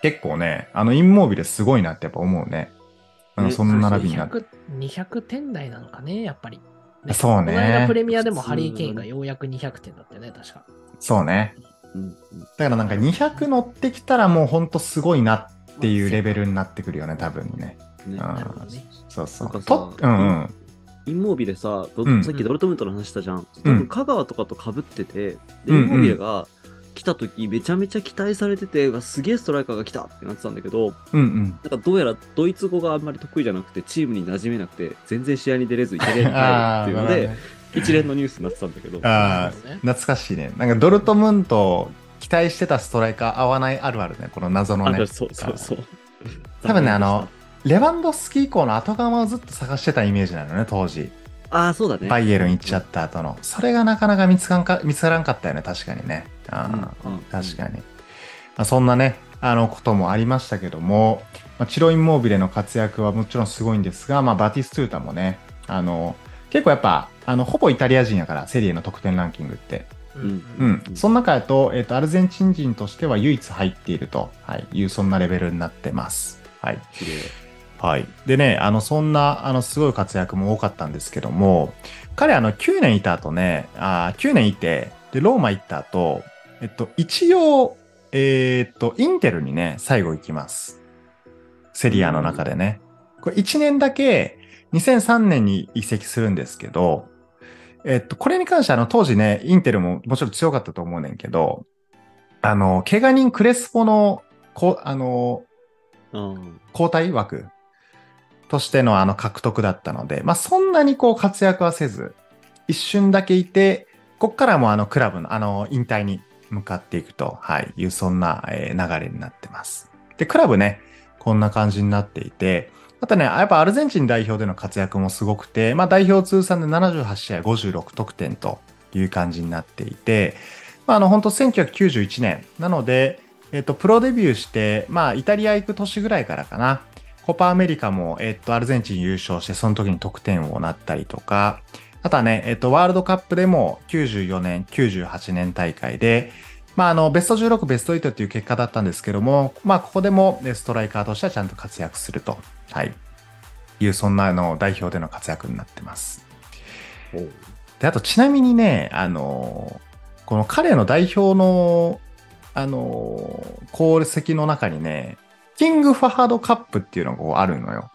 結構ね、あの、インモービルすごいなってやっぱ思うね。あの
ね
その並びになって。
200 200点台なのかね、やっぱり。
そうね
この間プレミアでもハリー・ケインがようやく200点だったよね、確か。
そうね。
うんうん
だからなんか200乗ってきたらもうほんとすごいなっていうレベルになってくるよね、多分ね。
ね
あ
なるほどね。
そうそう。
なんかさ
と、うんうん。
インモービルさ、さっきドルトムントの話したじゃん。多
うん
分香川とかと被ってて、で、イ
うんうん
ンモービルが来た時めちゃめちゃ期待されてて、すげえストライカーが来たってなってたんだけど、
うんうん。
なんかどうやらドイツ語があんまり得意じゃなくて、チームに馴染めなくて、全然試合に出れずイタリアに帰る
ああ、
っていうので、<laughs> 一連のニュースになってたんだけど。
あ懐かしいね。なんかドルトムント期待してたストライカー合わないあるあるね、この謎のね
あ。そうそうそう。
多分ね、あの、レバンドフスキ以降の後釜をずっと探してたイメージなのね、当時。
ああ、そうだね。
バイエルン行っちゃった後の。それがなかなか見つかんか見つからんかったよね、確かにね。ああ
うんうん
確かに。まあ、そんなね、あのこともありましたけども、まあ、チロインモービレの活躍はもちろんすごいんですが、まあ、バティストゥータもね、あの、結構やっぱ、あの、ほぼイタリア人やから、セリエの得点ランキングって。
う
うん
うん。その中だと、えっ、と、アルゼンチン人としては唯一入っていると、はい、いう、そんなレベルになってます。はい。
綺麗
はい。でね、あの、そんな、あの、すごい活躍も多かったんですけども、彼、あの、9年いた後ね、あー9年いて、で、ローマ行った後、えっと、一応、えーっと、インテルにね、最後行きます。セリアの中でね。これ1年だけ、2003年に移籍するんですけど、えっと、これに関してあの、当時ね、インテルももちろん強かったと思うねんけど、あの、怪我人クレスポの、こう、あの、
あー
交代枠としてのあの獲得だったので、まあそんなにこう活躍はせず、一瞬だけいて、こっからもあのクラブのあの引退に向かっていくと、はい、いうそんな、流れになってます。で、クラブね、こんな感じになっていて、あとね、やっぱアルゼンチン代表での活躍もすごくて、まあ代表通算で78試合56得点という感じになっていて、まああの本当1991年なので、えっと、プロデビューして、まあ、イタリア行く年ぐらいからかな。コパアメリカも、えっと、アルゼンチン優勝して、その時に得点をなったりとか、あとはね、えっと、ワールドカップでも94年、98年大会で、まあ、あの、ベスト16、ベスト8っていう結果だったんですけども、まあ、ここでもねストライカーとしてはちゃんと活躍すると、はい。いう、そんなあの代表での活躍になってます。で、あとちなみにね、あの、この彼の代表の、あの、功績の中にね、キングファハドカップっていうのがこうあるのよ。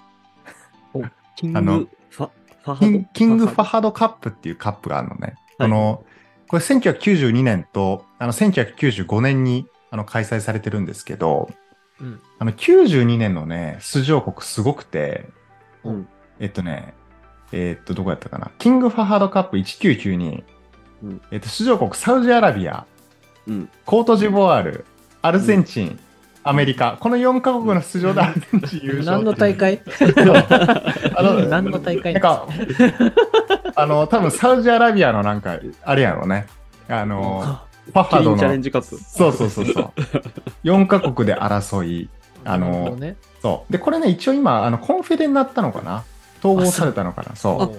キングファ、ファハド？
キングファハドカップっていうカップがあるのね。
はい
この、これ1992年と、あの、1995年にあの開催されてるんですけど、
うん
あの、92年のね、出場国すごくて、
うん。
えっとね、えっと、どこやったかな？キングファハードカップ1992。
うん
えっと、出場国サウジアラビア、
うん。
コートジボワール、アルゼンチン、アメリカ。この4カ国の出場でアルゼンチン優勝。
何の大会？<laughs>
あの、
何の大会？
なんか、あの、多分サウジアラビアのなんか、あれやろうね。あの、ファハド
キリンチャレン
の、
ジカップ。
そうそうそうそう。4カ国で争い、あの
ど、ね、
そう。で、これね、一応今、あの、コンフェデになったのかな？統合されたのかな？そ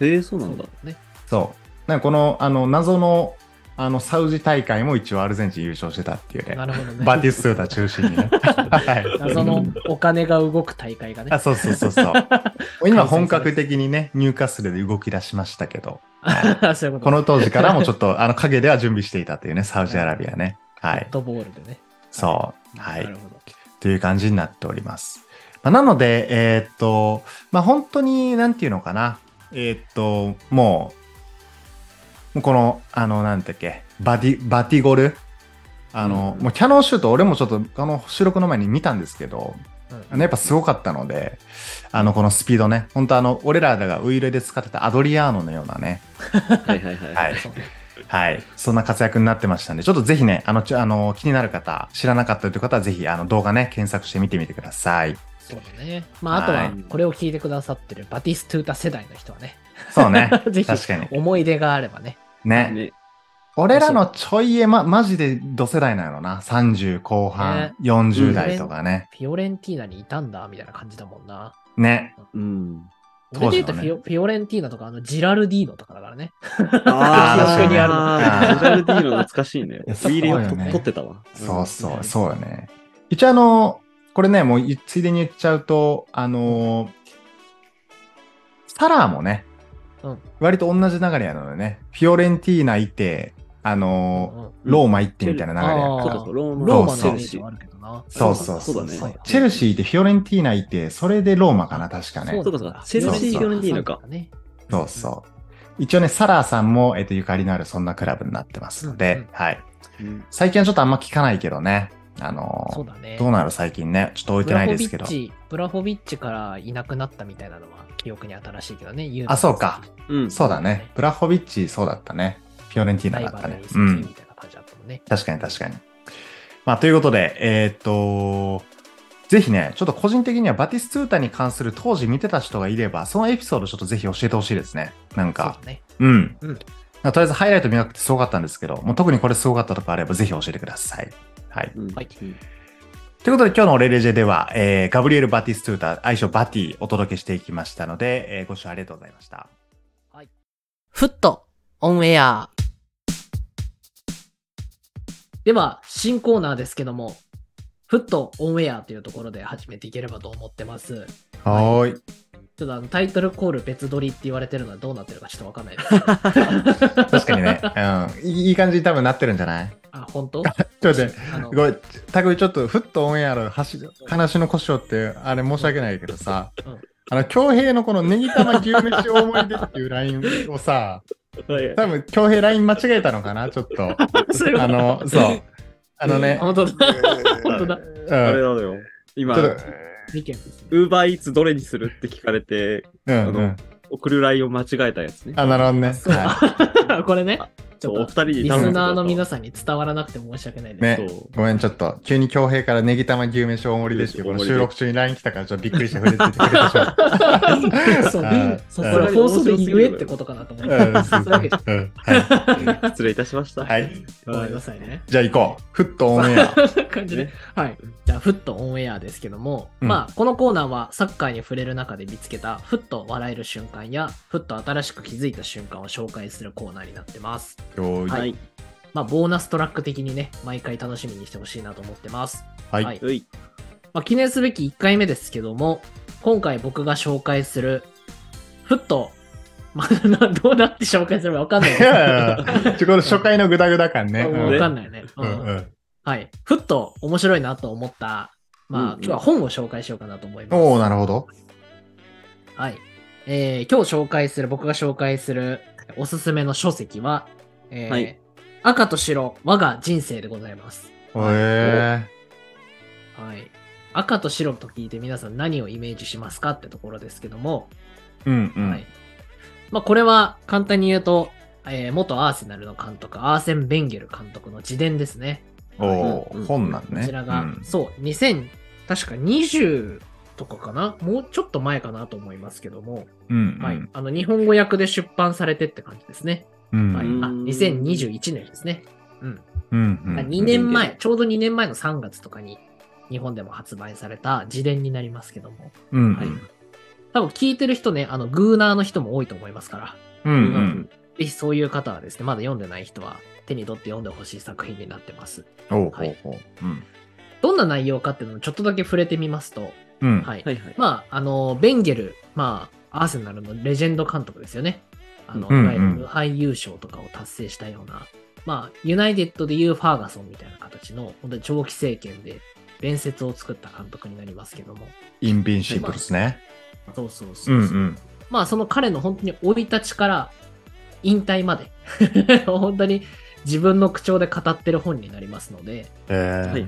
う。
へえ、そうなんだ。
ね。
そう。なんかこの、あの、謎の、あの、サウジ大会も一応アルゼンチン優勝してたっていうね。
なるほどね。
バティストゥータ中心にね。<laughs> はい。
謎のお金が動く大会がね
あ、。そうそうそうそう。<laughs> 今本格的にね、入荷するで動き出しましたけど、<laughs>
そういうこと
この当時からもちょっと、あの、影では準備していたというね、サウジアラビアね。はい。
フットボールでね。
そう。はい
なる。ほど。
という感じになっております。まあ、なので、えーっと、まあ、本当に、なんていうのかな。えーっと、もう、もうこの、あの、なんだっけ、バディ、バティゴル？あの、
うん
もうキャノンシュート、俺もちょっと、あの、収録の前に見たんですけど、
うん
あのやっぱすごかったので、あの、このスピードね、本当あの、俺らがウイイレで使ってたアドリアーノのようなね、
はいはいはい。
はいはい。そんな活躍になってましたんで、ちょっとぜひね、あの、ちょあの気になる方、知らなかったという方は、ぜひ、あの、動画ね、検索して見てみてください。
そうだね。まあ、あと
は、
はいこれを聞いてくださってるバティストゥータ世代の人はね、
そうね。<laughs>
ぜひ
確かに。
思い出があればね。
ね。
ね。
俺らのちょいえ、ま、マジで同世代なのな。30後半、
ね
40代とかね。
フィオレンティーナにいたんだ、みたいな感じだもんな。
ね。
うん。
俺で言うとフィオフィオレンティーナとか、あの、ジラルディーノとかだからね。
あ
記憶に
ある
あージャルディーノ懐かしいね。
や
ウィー
ね
と撮ってたわ。
そうそうう、
ん
そうよね。一応あの、これね、もういついでに言っちゃうと、あのーサラーもね、
うん。
割と同じ流れやのでね、フィオレンティーナいて、あのー
うん。
ローマ行ってみたいな流れや。
あー。
そうだそう、ローマ
ローマの
そうそう
イメージはあるけどな。
そうそう
そう。だね。
そうチェルシーでフィオレンティーナいて、それでローマかな、確かね。
そうかそうか。チェルシーフィオレンティーナか。
ね。
そうそう。一応ね、サラーさんも、えっと、ゆかりのあるそんなクラブになってますので、
うんうん。
はい。
うん。
最近はちょっとあんま聞かないけどね。あのー
そうだね。
どうなる最近ね。ちょっと置いてないですけど
ブラ。ホビッチ、ブラホビッチからいなくなったみたいなのは記憶に新しいけどね。
あそうか。
うん。
そうだね。ブラホビッチ、そうだったね。フィオレンティーナだったねうん
み。たいな感じだったもんね。
確かに確かに。まあ、ということで、えーっと、ぜひね、ちょっと個人的にはバティストゥータに関する当時見てた人がいれば、そのエピソードちょっとぜひ教えてほしいですね。なんか
だ、ね。
うん。
うん
とりあえずハイライト見なくてすごかったんですけど、もう特にこれすごかったとかあればぜひ教えてください。はい。
うん
はい
うん
ということで今日のレレジェでは、えーガブリエル・バティストゥータ、愛称バティお届けしていきましたので、えーご視聴ありがとうございました。
フットオンエア。では、新コーナーですけども、フットオンエアというところで始めていければと思ってます。
はーい。
ちょっとあのタイトルコール別撮りって言われてるのはどうなってるかちょっとわかんないです。<laughs>
確かにね、うん、いいいい感じに多分なってるんじゃない？
あ、本当？
ちょっと待って、
あの
ごめん、たくみちょっとフットオンエアの話話の故障って、あれ申し訳ないけどさ、
うん
あの、京平のこのネギ玉牛飯大盛りでっていうラインをさ、
はい
多分京平ライン間違えたのかな、ちょっと。あの、そう。あのね、
本当だ。本当だ。
うん、
あれなのよ。今。ウーバーイーツどれにするって聞かれて、
うん、
あの
うん。
送るラインを間違えたやつね。
あ、なるほどね。<laughs>
これね、ちょっと
お二人に
リスナーの皆
さ
さんに伝わらなくて申し訳ないです。
ね。ごめん、ちょっと、急に京平からネギ玉牛飯大盛りですって、この収録中に LINE 来たから、ちょっとびっくりして触れててくれてしまった。<laughs>
そう
うん
そうそれ放送で言えってことかなと思って。<laughs>
失礼いたしました。
はい。
ごめんなさいね。
じゃあ行こう。フットオンエア。
感じで
ね。
はい。じゃあ、フットオンエアですけども、
うん
まあ、このコーナーはサッカーに触れる中で見つけた、ふっと笑える瞬間や、ふっと新しく気づいた瞬間を紹介するコーナーになってます。
よーい
はい。
まあ、ボーナストラック的にね、毎回楽しみにしてほしいなと思ってます。
はい。
はい
はい。
まあ、記念すべき1回目ですけども、今回僕が紹介する、ふっと、まあ、な <laughs> どうなって紹介すればわかんないです
いやいやいやちょ、この初回のグダグダ感ね。
わ
うん
かんないよね。
う
うんん
うん。
はい。ふっと面白いなと思った、まあ、
うんうん
今日は本を紹介しようかなと思います。
おおなるほど。
はい。えー今日紹介する、僕が紹介するおすすめの書籍は、えー
はい
赤と白、我が人生でございます。
へえ。
はい。赤と白と聞いて皆さん何をイメージしますかってところですけども、
うんうん。
はい。まあ、これは簡単に言うと、えー元アーセナルの監督、アーセン・ベンゲル監督の自伝ですね。
おお、
うん
本なんね。
こちらが、
うん
そう、2000、確か20とかかな？もうちょっと前かなと思いますけども、
うんうん。
はい。あの、日本語訳で出版されてって感じですね。
うん
はい。あ、
うん
2021年ですね。うん。
うんうん。
2年前、ちょうど2年前の3月とかに日本でも発売された自伝になりますけども、
うん
はい多分聞いてる人ね、あの、グーナーの人も多いと思いますから、
うんうん。
ぜひそういう方はですね、まだ読んでない人は手に取って読んでほしい作品になってます。はい。どんな内容かっていうのをちょっとだけ触れてみますと、
うん。
はい。
はいはい。
まあ、あの、ベンゲル、まあ、アーセナルのレジェンド監督ですよね。あの、
うん
いわゆる無敗優勝とかを達成したような、まあ、ユナイテッドでいうファーガソンみたいな形の、本当に長期政権で伝説を作った監督になりますけども。
インビンシブルですね。
そうそうそううそう、
んうん。
まあ、その彼の本当に生い立ちから引退まで、<laughs> 本当に自分の口調で語ってる本になりますので、
えー。
はい。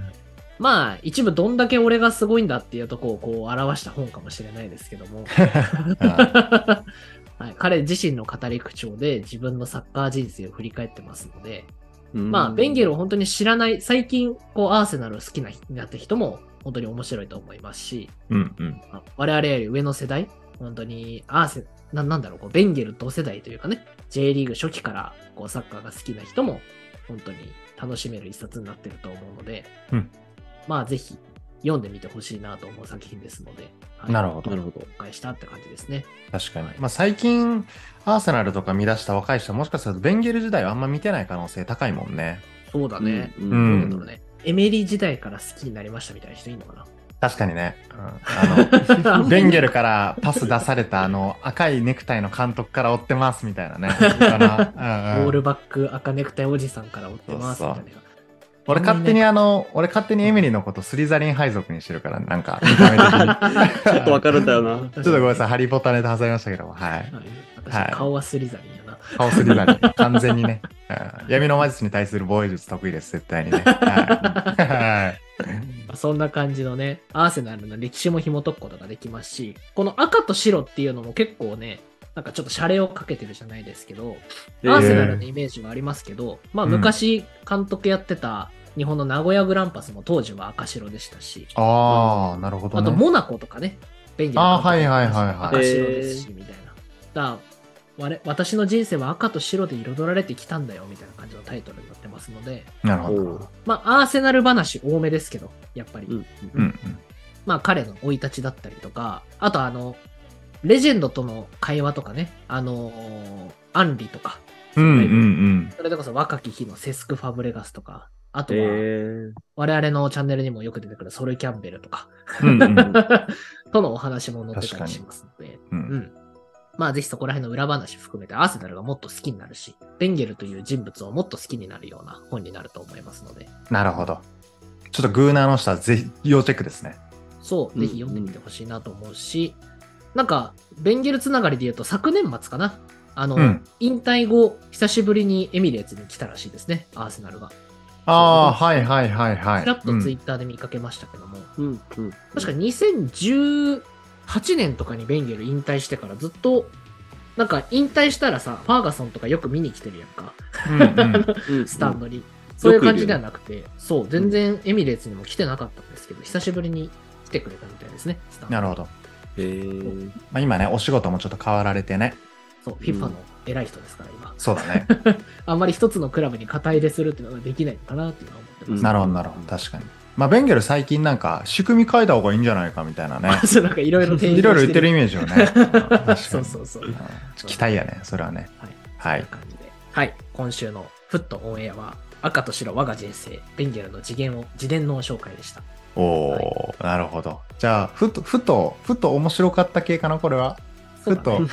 まあ、一部どんだけ俺がすごいんだっていうとこをこう表した本かもしれないですけども、<laughs> はい、彼自身の語り口調で自分のサッカー人生を振り返ってますので、まあ、ベンゲルを本当に知らない、最近、こう、アーセナルを好きな人になった人も、本当に面白いと思いますし、
うんうん。
まあ我々より上の世代、本当に、アーセ、ななんだろう、こうベンゲル同世代というかね、J リーグ初期から、こう、サッカーが好きな人も、本当に楽しめる一冊になってると思うので、
うん。
まあ、ぜひ、読んでみてほしいなと思う作品ですので、はい
なるほど
な。るほど。
紹介したって感じですね。
確かに。まあ最近、アーセナルとか見出した若い人はもしかするとベンゲル時代はあんま見てない可能性高いもんね。
そうだね。
うん
う
どうんなんだろうね。エメリー時代から好きになりましたみたいな人いるのかな
確かにね。うん、あの、<laughs> ベンゲルからパス出されたあの赤いネクタイの監督から追ってますみたいなね。うん
オールバック赤ネクタイおじさんから追ってますみたいな。
俺勝手にあの、俺勝手にエミリーのことスリザリン配属にしてるから、なんか見た目的に。<laughs>
ちょっとわかるんだよな。<laughs>
ちょっとごめんなさい、ハリーポッターネタ挟みましたけども、はい。
はい。私、顔はスリザリンやな。
顔スリザリン、完全にね。うん闇の魔術に対する防衛術得意です、絶対にね。はいはい。<laughs>
そんな感じのね、アーセナルの歴史も紐解くことができますし、この赤と白っていうのも結構ね、なんかちょっとシャレをかけてるじゃないですけど、
えー
アーセナルのイメージはありますけど、まあ
うん
昔監督やってた日本の名古屋グランパスも当時は赤白でしたし、
ああ、なるほどね。
あとモナコとかね、ベンゲル
あーはいはいはいはい
赤白ですし、みたいな。だから我私の人生は赤と白で彩られてきたんだよ、みたいな感じのタイトルになってますので、
なるほど。
まあ、アーセナル話多めですけど、やっぱり。
うん
うんうん。
まあ彼の生い立ちだったりとか、あとあの、レジェンドとの会話とかね、あのーアンリとか、
うんうんうん。
それでこそ若き日のセスク・ファブレガスとか、あと
え
は
ー。
我々のチャンネルにもよく出てくるソル・キャンベルとか、
うんうん <laughs>
とのお話も載ってたりしますので、
う
うん。ん。まあぜひそこら辺の裏話含めてアーセナルがもっと好きになるし、ベンゲルという人物をもっと好きになるような本になると思いますので、
なるほど。ちょっとグーナーの人はぜひ要チェックですね。
そう、
うん
ぜひ読んでみてほしいなと思うし、なんか、ベンゲルつながりで言うと昨年末かな。あの、
うん
引退後、久しぶりにエミレーツに来たらしいですね、アーセナルが。
ああ、はいはいはいはい。
ちらっとツイ
うん
ッターで見かけましたけども、
うんうん。
確か2018年とかにベンゲル引退してからずっと、なんか引退したらさ、ファーガソンとかよく見に来てるやんか、
うんうん
うん
スタンドに。そういう感じではなくて、そう、全然エミレーツにも来てなかったんですけど、久しぶりに来てくれたみたいですね、スタンド
なるほど。
えー
まあ、今ね、お仕事もちょっと変わられてね。
そう、FIFA の偉い人ですから、今。
そうだね。<laughs>
あんまり一つのクラブに肩入れするっていうのができないのかなっていうのは思ってます。
なるほどなるほど。確かに。まあ、ベンゲル最近なんか仕組み変えた方がいいんじゃないかみたいなね。
あ <laughs> そうなんかいろいろ提
いろいろ言ってるイメージよね。<laughs> 確かに
そうそうそう。
うん期待やね、それはね。
はい。
はい
感じで。はい。今週のフットオンエアは、赤と白我が人生、ベンゲルの次元を、自伝の紹介でした。
おお、なるほど。じゃあ、ふと、ふと、ふと面白かった系かな、これは？ふと、うん。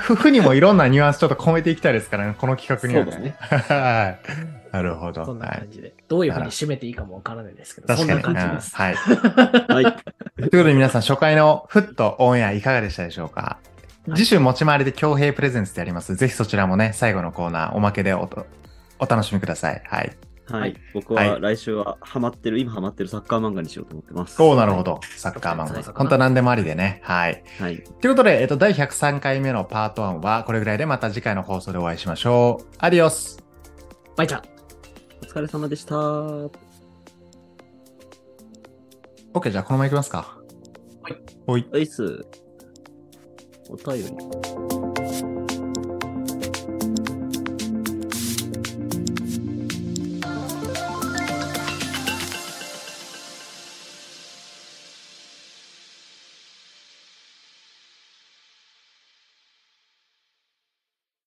ふ <laughs> ふにもいろんなニュアンスちょっと込めていきたいですからね、この企画には
そうだね。<laughs>
はい。なるほど。
そんな
はい。
感じで。どういうふうに締めていいかもわからないですけど、そ
確
ん
かに。うん
な感じです。
はい。<laughs>
はい。
ということで皆さん初回のフットオンエアいかがでしたでしょうか？次週持ち回りで強兵プレゼンツでやります。ぜひそちらもね、最後のコーナーおまけでおとお楽しみください。はい。
はい。
はい
僕
は
はい来週はハマってる、今ハマってるサッカー漫画にしようと思ってます。
おーなるほど。サッカー漫画。
はい
本当は何でもありでね。はい。
はい。
ということで、えっと、第103回目のパート1はこれぐらいでまた次回の放送でお会いしましょう。アディオス
バイちゃん。
お疲れ様でした。
!OK、じゃあこのままいきますか。
はい。
ほい。
アイス、お便り。